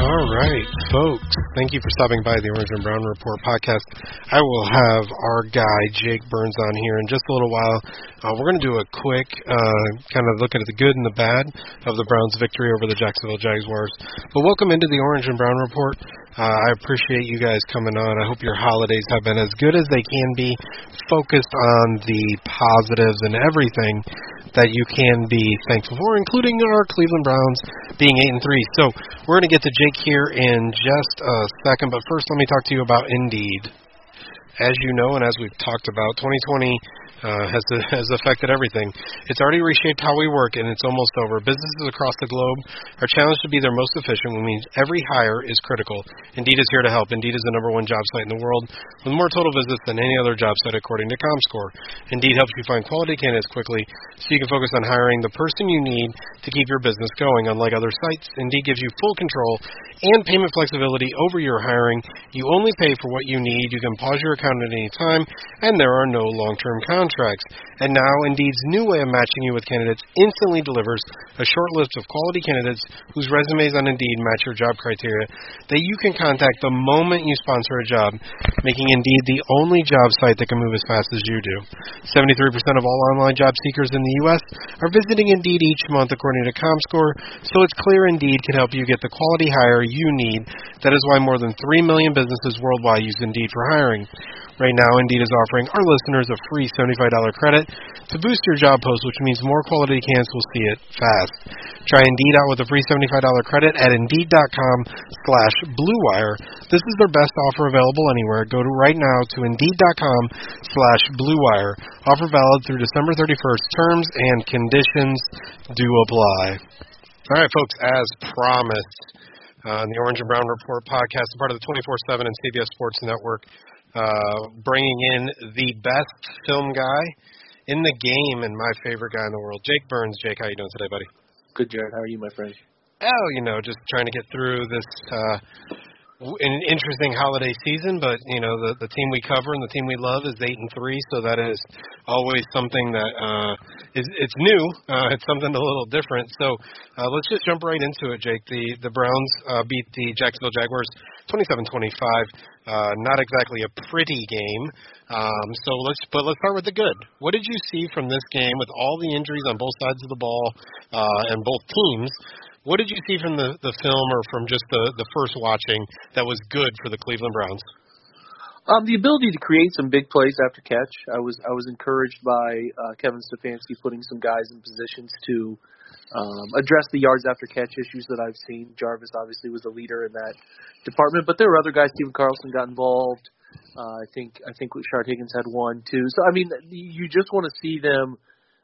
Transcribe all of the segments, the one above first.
Podcasts. right, folks. Thank you for stopping by the Orange and Brown Report podcast. I will have our guy Jake Burns on here in just a little while. Uh, we're going to do a quick uh, kind of look at the good and the bad of the Browns' victory over the Jacksonville Jaguars. But welcome into the Orange and Brown Report. Uh, I appreciate you guys coming on. I hope your holidays have been as good as they can be, focused on the positives and everything that you can be thankful for, including our Cleveland Browns being eight and three. So we're going to get to Jake here in just a second, but first let me talk to you about Indeed. As you know, and as we've talked about, 2020 uh, has has affected everything. It's already reshaped how we work, and it's almost over. Businesses across the globe are challenged to be their most efficient, which means every hire is critical. Indeed is here to help. Indeed is the number one job site in the world with more total visits than any other job site, according to ComScore. Indeed helps you find quality candidates quickly, so you can focus on hiring the person you need to keep your business going. Unlike other sites, Indeed gives you full control and payment flexibility over your hiring. You only pay for what you need. You can pause your account at any time, and there are no long-term contracts contracts. And now, Indeed's new way of matching you with candidates instantly delivers a short list of quality candidates whose resumes on Indeed match your job criteria that you can contact the moment you sponsor a job, making Indeed the only job site that can move as fast as you do. 73% of all online job seekers in the U.S. are visiting Indeed each month, according to ComScore, so it's clear Indeed can help you get the quality hire you need. That is why more than 3 million businesses worldwide use Indeed for hiring. Right now, Indeed is offering our listeners a free $75 credit to boost your job post, which means more quality candidates will see it fast. Try Indeed out with a free $75 credit at Indeed.com slash BlueWire. This is their best offer available anywhere. Go to right now to Indeed.com slash BlueWire. Offer valid through December 31st. Terms and conditions do apply. All right, folks, as promised, uh, the Orange and Brown Report podcast, part of the 24-7 and CBS Sports Network, uh, bringing in the best film guy in the game and my favorite guy in the world, Jake Burns. Jake, how you doing today, buddy? Good, Jared. How are you, my friend? Oh, you know, just trying to get through this uh, an interesting holiday season, but you know the the team we cover and the team we love is eight and three, so that is always something that uh, is it's new. Uh, it's something a little different. So uh, let's just jump right into it, Jake. The the Browns uh, beat the Jacksonville Jaguars 27-25. Uh, not exactly a pretty game. Um, so let's but let's start with the good. What did you see from this game with all the injuries on both sides of the ball uh, and both teams? What did you see from the, the film or from just the, the first watching that was good for the Cleveland Browns? Um, the ability to create some big plays after catch. I was I was encouraged by uh, Kevin Stefanski putting some guys in positions to um, address the yards after catch issues that I've seen. Jarvis obviously was the leader in that department, but there were other guys. Stephen Carlson got involved. Uh, I think I think Rashard Higgins had one too. So I mean, you just want to see them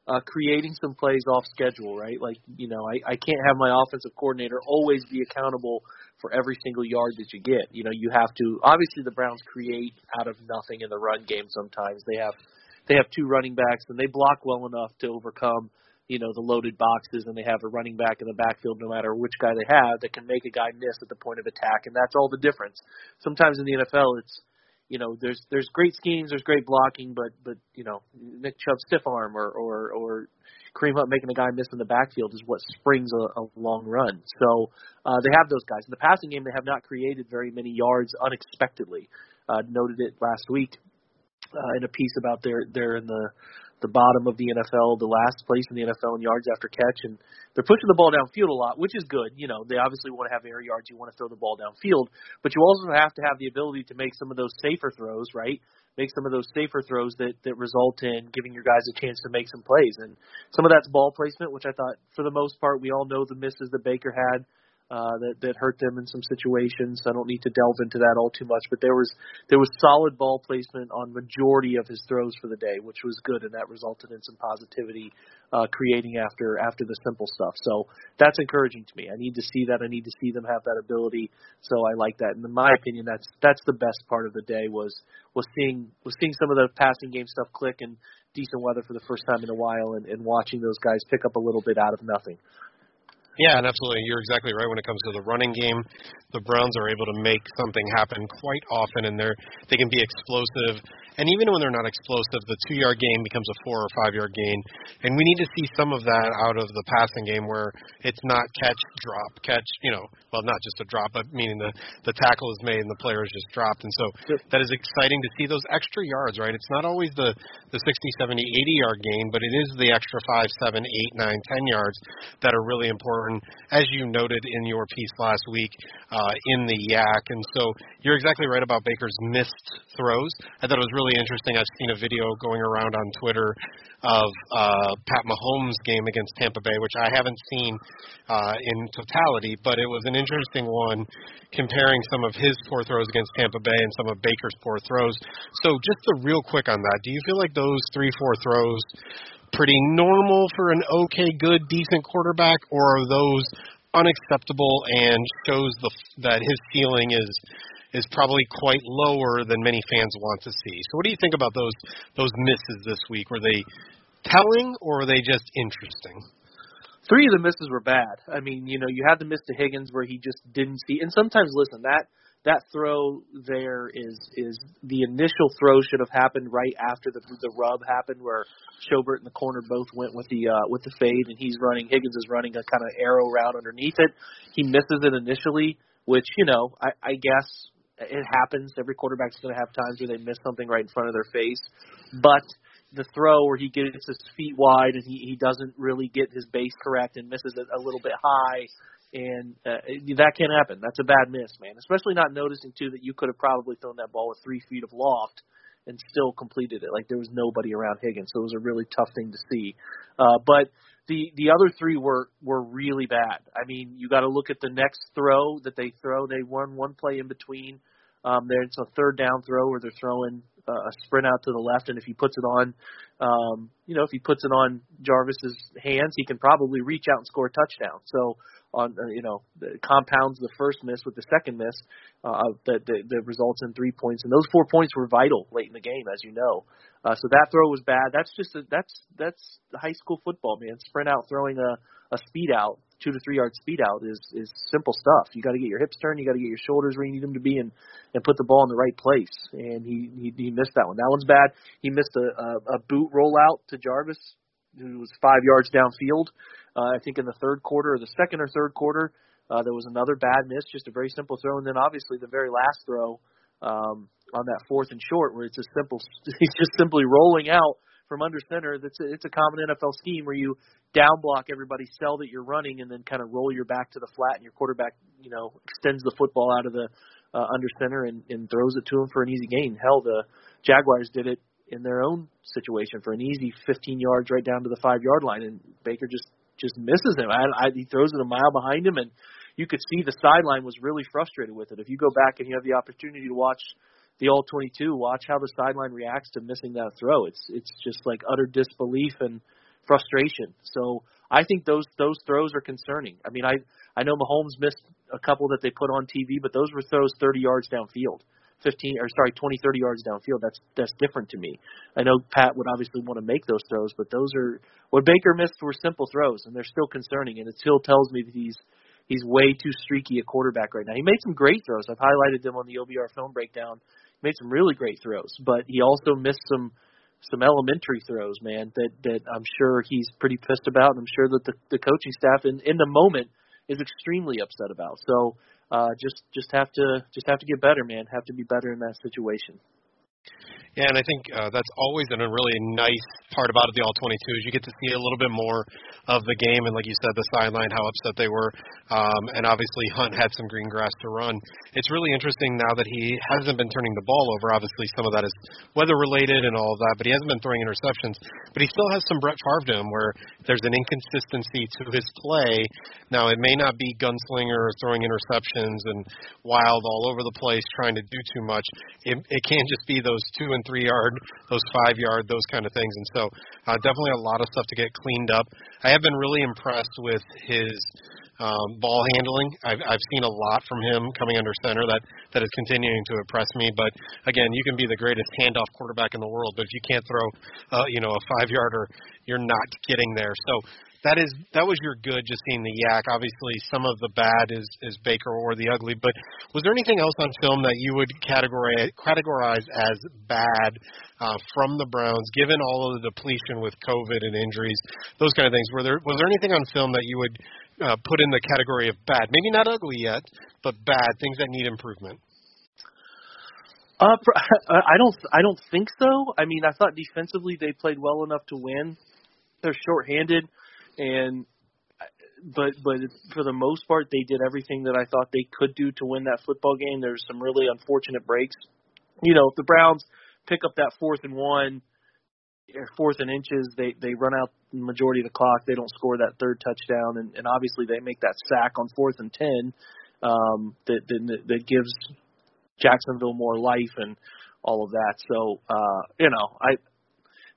uh, creating some plays off schedule, right? Like, you know, I, I can't have my offensive coordinator always be accountable for every single yard that you get. You know, you have to. Obviously, the Browns create out of nothing in the run game. Sometimes they have they have two running backs and they block well enough to overcome you know the loaded boxes and they have a running back in the backfield no matter which guy they have that can make a guy miss at the point of attack and that's all the difference sometimes in the NFL it's you know, there's there's great schemes, there's great blocking, but but you know, Nick Chubb stiff arm or or or Kareem Hunt making a guy miss in the backfield is what springs a, a long run. So uh, they have those guys. In the passing game, they have not created very many yards unexpectedly. Uh, noted it last week uh, in a piece about their they're in the the bottom of the NFL, the last place in the NFL in yards after catch, and they're pushing the ball downfield a lot, which is good. You know, they obviously want to have air yards, you want to throw the ball downfield, but you also have to have the ability to make some of those safer throws, right? Make some of those safer throws that that result in giving your guys a chance to make some plays, and some of that's ball placement, which I thought for the most part we all know the misses that Baker had. Uh, that that hurt them in some situations. I don't need to delve into that all too much, but there was there was solid ball placement on majority of his throws for the day, which was good, and that resulted in some positivity, uh, creating after after the simple stuff. So that's encouraging to me. I need to see that. I need to see them have that ability. So I like that. And in my opinion, that's that's the best part of the day was was seeing was seeing some of the passing game stuff click and decent weather for the first time in a while, and, and watching those guys pick up a little bit out of nothing. Yeah, and absolutely. You're exactly right when it comes to the running game. The Browns are able to make something happen quite often and they're they can be explosive and even when they're not explosive, the two yard gain becomes a four or five yard gain. And we need to see some of that out of the passing game where it's not catch, drop, catch, you know, well, not just a drop, but meaning the, the tackle is made and the player is just dropped. And so that is exciting to see those extra yards, right? It's not always the, the 60, 70, 80 yard gain, but it is the extra five, seven, eight, nine, ten yards that are really important, as you noted in your piece last week uh, in the Yak. And so you're exactly right about Baker's missed throws. I thought it was really interesting. I've seen a video going around on Twitter of uh, Pat Mahomes' game against Tampa Bay, which I haven't seen uh, in totality, but it was an interesting one comparing some of his poor throws against Tampa Bay and some of Baker's poor throws. So just a real quick on that, do you feel like those three, four throws pretty normal for an okay, good, decent quarterback, or are those unacceptable and shows the that his ceiling is is probably quite lower than many fans want to see. So, what do you think about those those misses this week? Were they telling or were they just interesting? Three of the misses were bad. I mean, you know, you had the miss to Higgins where he just didn't see. And sometimes, listen, that that throw there is is the initial throw should have happened right after the the rub happened, where Schobert and the corner both went with the uh, with the fade, and he's running. Higgins is running a kind of arrow route underneath it. He misses it initially, which you know I, I guess it happens. Every quarterback's going to have times where they miss something right in front of their face. But the throw where he gets his feet wide and he, he doesn't really get his base correct and misses it a little bit high, and uh, that can happen. That's a bad miss, man. Especially not noticing too that you could have probably thrown that ball with three feet of loft and still completed it. Like there was nobody around Higgins, so it was a really tough thing to see. Uh, but the the other three were were really bad. I mean, you got to look at the next throw that they throw. They won one play in between. Um, there it's a third down throw where they're throwing uh, a sprint out to the left, and if he puts it on, um, you know, if he puts it on Jarvis's hands, he can probably reach out and score a touchdown. So on uh, you know compounds the first miss with the second miss uh, that, that results in three points, and those four points were vital late in the game, as you know. Uh, so that throw was bad. That's just a, that's that's high school football, man. Sprint out, throwing a a speed out, two to three yard speed out is is simple stuff. You got to get your hips turned, you got to get your shoulders where you need them to be, and and put the ball in the right place. And he he, he missed that one. That one's bad. He missed a, a a boot rollout to Jarvis, who was five yards downfield. Uh, I think in the third quarter or the second or third quarter, uh, there was another bad miss, just a very simple throw, and then obviously the very last throw um, on that fourth and short, where it's a simple, he's just simply rolling out from under center. That's a, it's a common NFL scheme where you down block everybody, sell that you're running, and then kind of roll your back to the flat, and your quarterback, you know, extends the football out of the uh, under center and, and throws it to him for an easy gain. Hell, the Jaguars did it in their own situation for an easy 15 yards right down to the five yard line, and Baker just just misses him. I, I, he throws it a mile behind him, and you could see the sideline was really frustrated with it. If you go back and you have the opportunity to watch the all 22, watch how the sideline reacts to missing that throw. It's it's just like utter disbelief and frustration. So I think those those throws are concerning. I mean, I I know Mahomes missed a couple that they put on TV, but those were throws 30 yards downfield. 15 or sorry 20 30 yards downfield that's that's different to me. I know pat would obviously want to make those throws but those are what baker missed were simple throws and they're still concerning and it still tells me that he's he's way too streaky a quarterback right now. He made some great throws. I've highlighted them on the obr film breakdown. He made some really great throws but he also missed some some elementary throws man that that i'm sure he's pretty pissed about and i'm sure that the the coaching staff in in the moment is extremely upset about. So uh, just just have to just have to get better, man. Have to be better in that situation. Yeah, and I think uh, that's always been a really nice part about the all 22 is you get to see a little bit more of the game, and like you said, the sideline, how upset they were, um, and obviously Hunt had some green grass to run. It's really interesting now that he hasn't been turning the ball over. Obviously, some of that is weather related and all of that, but he hasn't been throwing interceptions. But he still has some Brett Favre to him, where there's an inconsistency to his play. Now, it may not be gunslinger or throwing interceptions and wild all over the place trying to do too much. It, it can just be those two and three yard, those five yard, those kind of things. And so, uh, definitely a lot of stuff to get cleaned up. I have been really impressed with his um, ball handling. I've, I've seen a lot from him coming under center that that is continuing to impress me. But again, you can be the greatest handoff quarterback in the world, but if you can't throw, uh, you know, a five yarder, you're not getting there. So that is that was your good just seeing the yak obviously some of the bad is is baker or the ugly but was there anything else on film that you would categorize categorize as bad uh, from the browns given all of the depletion with covid and injuries those kind of things were there was there anything on film that you would uh, put in the category of bad maybe not ugly yet but bad things that need improvement uh, I don't. I don't think so. I mean, I thought defensively they played well enough to win. They're shorthanded and but but for the most part, they did everything that I thought they could do to win that football game. There's some really unfortunate breaks. You know, if the Browns pick up that fourth and one, or fourth and inches, they they run out the majority of the clock. They don't score that third touchdown, and, and obviously they make that sack on fourth and ten um, that, that that gives Jacksonville more life and all of that. So uh, you know, I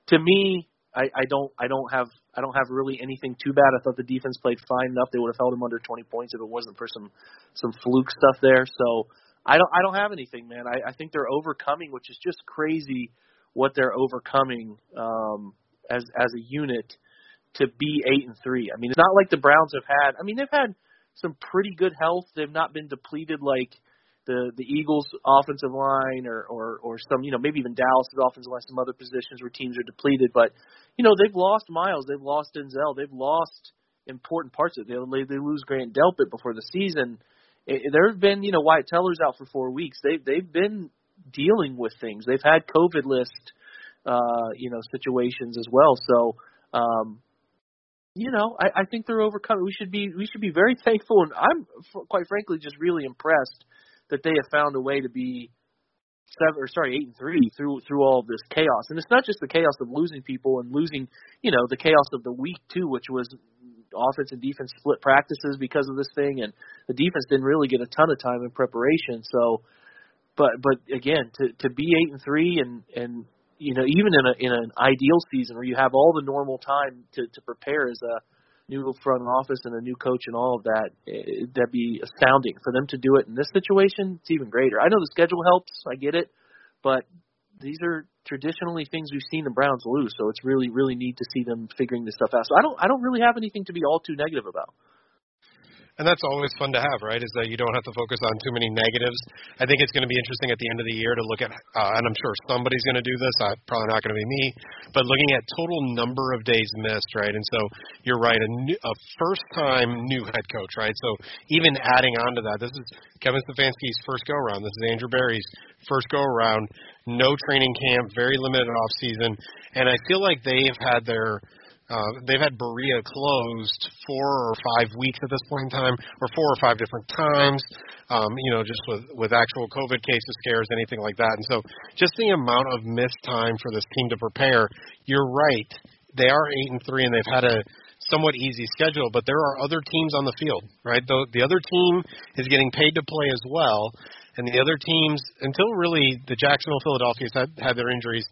to me, I, I don't I don't have I don't have really anything too bad. I thought the defense played fine enough. They would have held him under 20 points if it wasn't for some some fluke stuff there. So I don't I don't have anything, man. I, I think they're overcoming, which is just crazy what they're overcoming um, as as a unit to be eight and three. I mean, it's not like the Browns have had. I mean, they've had some pretty good health. They've not been depleted like the the Eagles offensive line or or or some you know maybe even Dallas's offensive line, some other positions where teams are depleted. But you know they've lost Myles they've lost Denzel, they've lost important parts of it. They they lose Grant Delpit before the season. It, there have been you know Wyatt Teller's out for four weeks. They they've been dealing with things. They've had COVID list uh, you know situations as well. So. um you know, I, I think they're overcoming. We should be we should be very thankful, and I'm quite frankly just really impressed that they have found a way to be seven or sorry eight and three through through all of this chaos. And it's not just the chaos of losing people and losing you know the chaos of the week too which was offense and defense split practices because of this thing. And the defense didn't really get a ton of time in preparation. So but but again to to be eight and three and and you know even in a in an ideal season where you have all the normal time to to prepare as a new front office and a new coach and all of that, it, eh, that'd be astounding. For them to do it in this situation, it's even greater. I know the schedule helps, I get it, but these are traditionally things we've seen the Browns lose, so it's really, really neat to see them figuring this stuff out. So I don't, I don't really have anything to be all too negative about and that's always fun to have, right? Is that you don't have to focus on too many negatives. I think it's going to be interesting at the end of the year to look at, uh, and I'm sure somebody's going to do this. I'm probably not going to be me, but looking at total number of days missed, right? And so you're right, a, a first-time new head coach, right? So even adding on to that, this is Kevin Stefanski's first go around. This is Andrew Berry's first go around. No training camp, very limited off season, and I feel like they've had their uh, they've had Berea closed four or five weeks at this point in time, or four or five different times. Um, you know, just with with actual COVID cases, scares, anything like that. And so, just the amount of missed time for this team to prepare. You're right. They are eight and three, and they've had a somewhat easy schedule, but there are other teams on the field, right? The, the other team is getting paid to play as well, and the other teams until really the Jacksonville Philadelphia's had had their injuries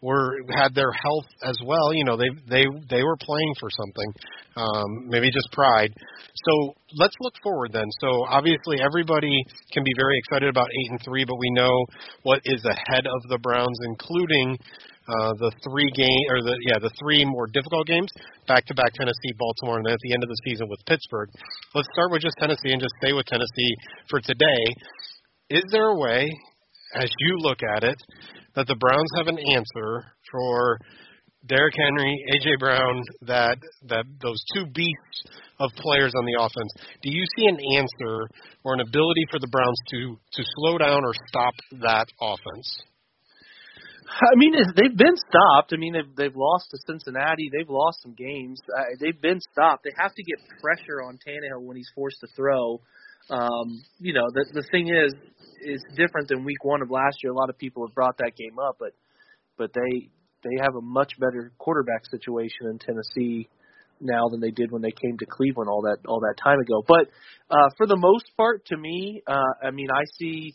were had their health as well. You know they they they were playing for something um maybe just pride. So let's look forward then. So obviously everybody can be very excited about 8 and 3 but we know what is ahead of the Browns including uh, the three game or the yeah the three more difficult games back to back Tennessee, Baltimore, and then at the end of the season with Pittsburgh. Let's start with just Tennessee and just stay with Tennessee for today is there a way, as you look at it, that the Browns have an answer for Derrick Henry, AJ Brown, that that those two beasts of players on the offense? Do you see an answer or an ability for the Browns to to slow down or stop that offense? I mean, they've been stopped. I mean, they've they've lost to Cincinnati. They've lost some games. Uh, they've been stopped. They have to get pressure on Tannehill when he's forced to throw. Um, you know, the the thing is, is different than Week One of last year. A lot of people have brought that game up, but but they they have a much better quarterback situation in Tennessee now than they did when they came to Cleveland all that all that time ago. But uh, for the most part, to me, uh, I mean, I see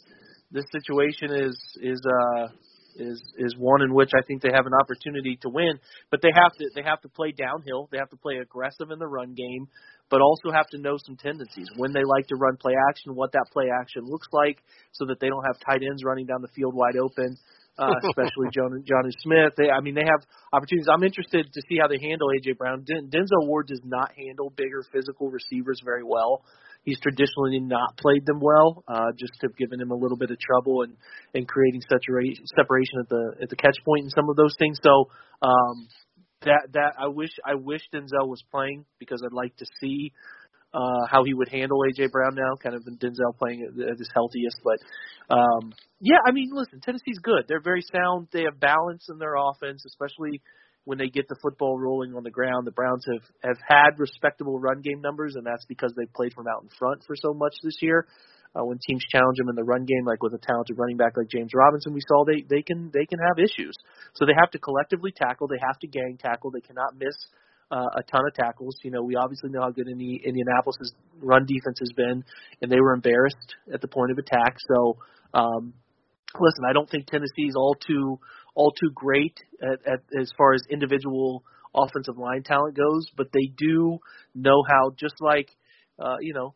this situation is is uh, is is one in which I think they have an opportunity to win. But they have to they have to play downhill. They have to play aggressive in the run game, but also have to know some tendencies when they like to run play action, what that play action looks like, so that they don't have tight ends running down the field wide open uh, especially John Jonnu Smith. They, I mean, they have opportunities. I'm interested to see how they handle AJ Brown. Den, Denzel Ward does not handle bigger physical receivers very well. He's traditionally not played them well, uh, just have given him a little bit of trouble and and creating separation separation at the at the catch point and some of those things. So um, that that I wish I wish Denzel was playing because I'd like to see uh, how he would handle AJ Brown now, kind of Denzel playing at his healthiest. But um, yeah, I mean, listen, Tennessee's good. They're very sound. They have balance in their offense, especially when they get the football rolling on the ground. The Browns have have had respectable run game numbers, and that's because they played from out in front for so much this year. Uh, when teams challenge them in the run game, like with a talented running back like James Robinson, we saw they they can they can have issues. So they have to collectively tackle. They have to gang tackle. They cannot miss uh, a ton of tackles. You know, we obviously know how good Indi- Indianapolis's run defense has been, and they were embarrassed at the point of attack. So, um, listen, I don't think Tennessee's all too all too great at, at as far as individual offensive line talent goes, but they do know how. Just like uh, you know,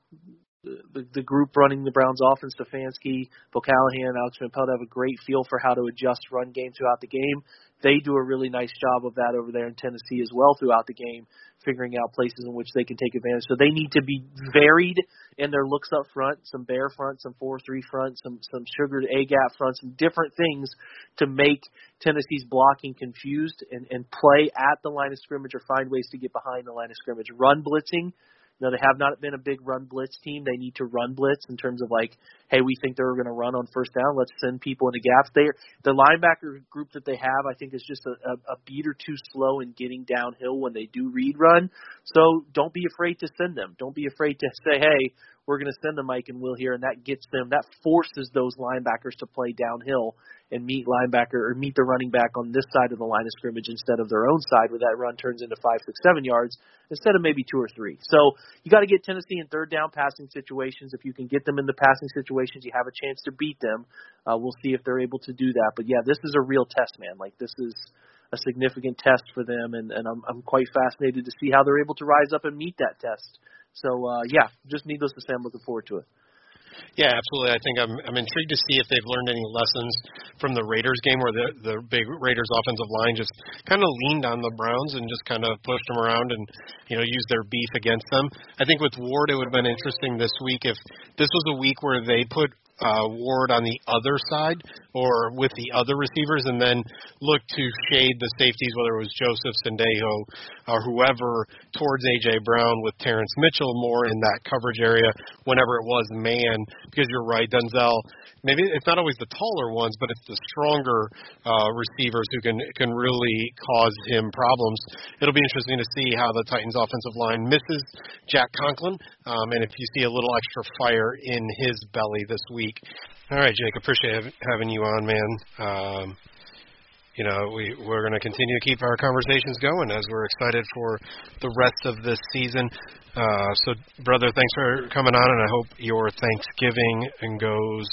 the, the group running the Browns offense, Stefanski, Bo Callahan, Alex Van have a great feel for how to adjust run game throughout the game. They do a really nice job of that over there in Tennessee as well throughout the game, figuring out places in which they can take advantage. So they need to be varied in their looks up front, some bear front, some four three front, some some sugared A gap front, some different things to make Tennessee's blocking confused and, and play at the line of scrimmage or find ways to get behind the line of scrimmage. Run blitzing you know, they have not been a big run blitz team. They need to run blitz in terms of like, hey, we think they're going to run on first down. Let's send people into gaps. They the linebacker group that they have, I think, is just a, a, a beat or two slow in getting downhill when they do read run. So don't be afraid to send them. Don't be afraid to say, hey, we're going to send the Mike and Will here, and that gets them, that forces those linebackers to play downhill and meet linebacker or meet the running back on this side of the line of scrimmage instead of their own side, where that run turns into five, six, seven yards instead of maybe two or three. So you got to get Tennessee in third down passing situations. If you can get them in the passing situations, you have a chance to beat them. Uh, we'll see if they're able to do that. But yeah, this is a real test, man. Like this is a significant test for them, and, and I'm, I'm quite fascinated to see how they're able to rise up and meet that test. So uh, yeah, just needless to say, I'm looking forward to it. Yeah, absolutely. I think I'm I'm intrigued to see if they've learned any lessons from the Raiders game where the the big Raiders offensive line just kind of leaned on the Browns and just kind of pushed them around and you know used their beef against them. I think with Ward it would have been interesting this week if this was a week where they put uh, Ward on the other side or with the other receivers, and then look to shade the safeties, whether it was Joseph Sendejo or whoever, towards AJ Brown with Terrance Mitchell more in that coverage area whenever it was man. Because you're right, Denzel. Maybe it's not always the taller ones, but it's the stronger uh, receivers who can can really cause him problems. It'll be interesting to see how the Titans' offensive line misses Jack Conklin, um, and if you see a little extra fire in his belly this week week. All right, Jake, appreciate having you on, man. Um, you know, we we're going to continue to keep our conversations going as we're excited for the rest of this season. Uh, so, brother, thanks for coming on, and I hope your Thanksgiving and goes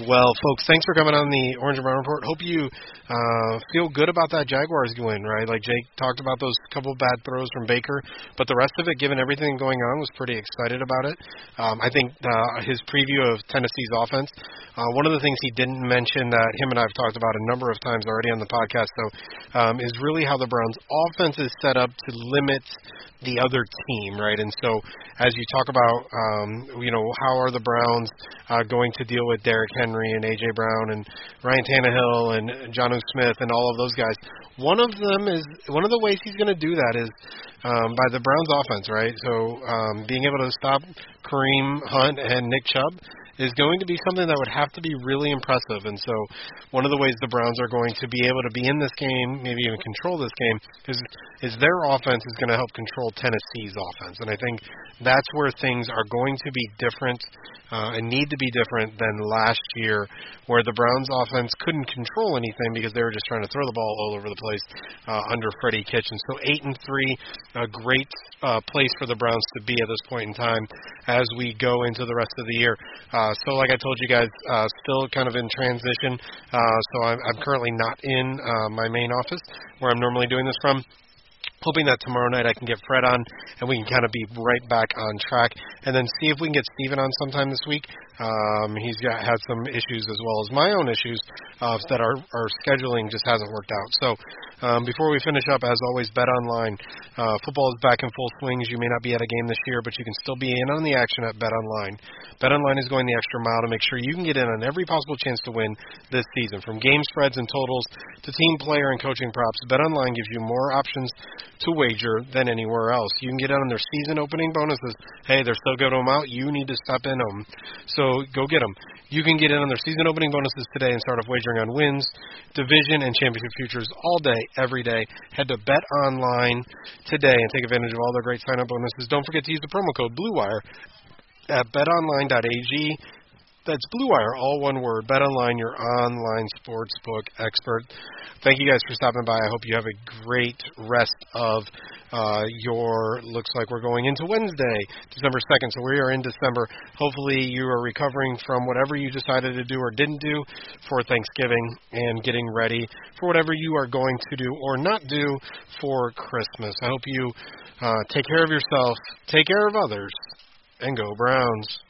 well, folks, thanks for coming on the Orange and Brown Report. Hope you uh, feel good about that Jaguars win, right? Like Jake talked about those couple bad throws from Baker, but the rest of it, given everything going on, was pretty excited about it. Um, I think uh, his preview of Tennessee's offense, uh, one of the things he didn't mention that him and I have talked about a number of times already on the podcast, though, um, is really how the Browns' offense is set up to limit the other team, right? And so, as you talk about, um, you know, how are the Browns uh, going to deal with Derrick Henry and AJ Brown and Ryan Tannehill and Jonnu Smith and all of those guys? One of them is one of the ways he's going to do that is um, by the Browns offense, right? So um, being able to stop Kareem Hunt and Nick Chubb is going to be something that would have to be really impressive. And so, one of the ways the Browns are going to be able to be in this game, maybe even control this game, is is their offense is going to help control Tennessee's offense. And I think that's where things are going to be different uh, and need to be different than last year, where the Browns offense couldn't control anything because they were just trying to throw the ball all over the place uh, under Freddie Kitchens. So eight and three, a great uh, place for the Browns to be at this point in time as we go into the rest of the year. Uh, so, like I told you guys, uh, still kind of in transition. Uh, so I'm, I'm currently not in uh, my main office where I'm normally doing this from hoping that tomorrow night I can get Fred on and we can kind of be right back on track and then see if we can get Steven on sometime this week. Um, he's got had some issues as well as my own issues uh, that our, our scheduling just hasn't worked out. So um, before we finish up, as always, Bet Online. Uh, football is back in full swings. You may not be at a game this year, but you can still be in on the action at Bet Online. Bet Online is going the extra mile to make sure you can get in on every possible chance to win this season. From game spreads and totals to team player and coaching props, Bet Online gives you more options to wager than anywhere else. You can get on their season opening bonuses. Hey, they're still giving them out. You need to step in them. So go get them. You can get in on their season opening bonuses today and start off wagering on wins, division, and championship futures all day, every day. Head to Bet Online today and take advantage of all their great sign-up bonuses. Don't forget to use the promo code BlueWire at betonline.ag. That's Blue Wire, all one word. Bet online, your online sportsbook expert. Thank you guys for stopping by. I hope you have a great rest of uh, your. Looks like we're going into Wednesday, December second. So we are in December. Hopefully, you are recovering from whatever you decided to do or didn't do for Thanksgiving and getting ready for whatever you are going to do or not do for Christmas. I hope you uh, take care of yourself, take care of others, and go Browns.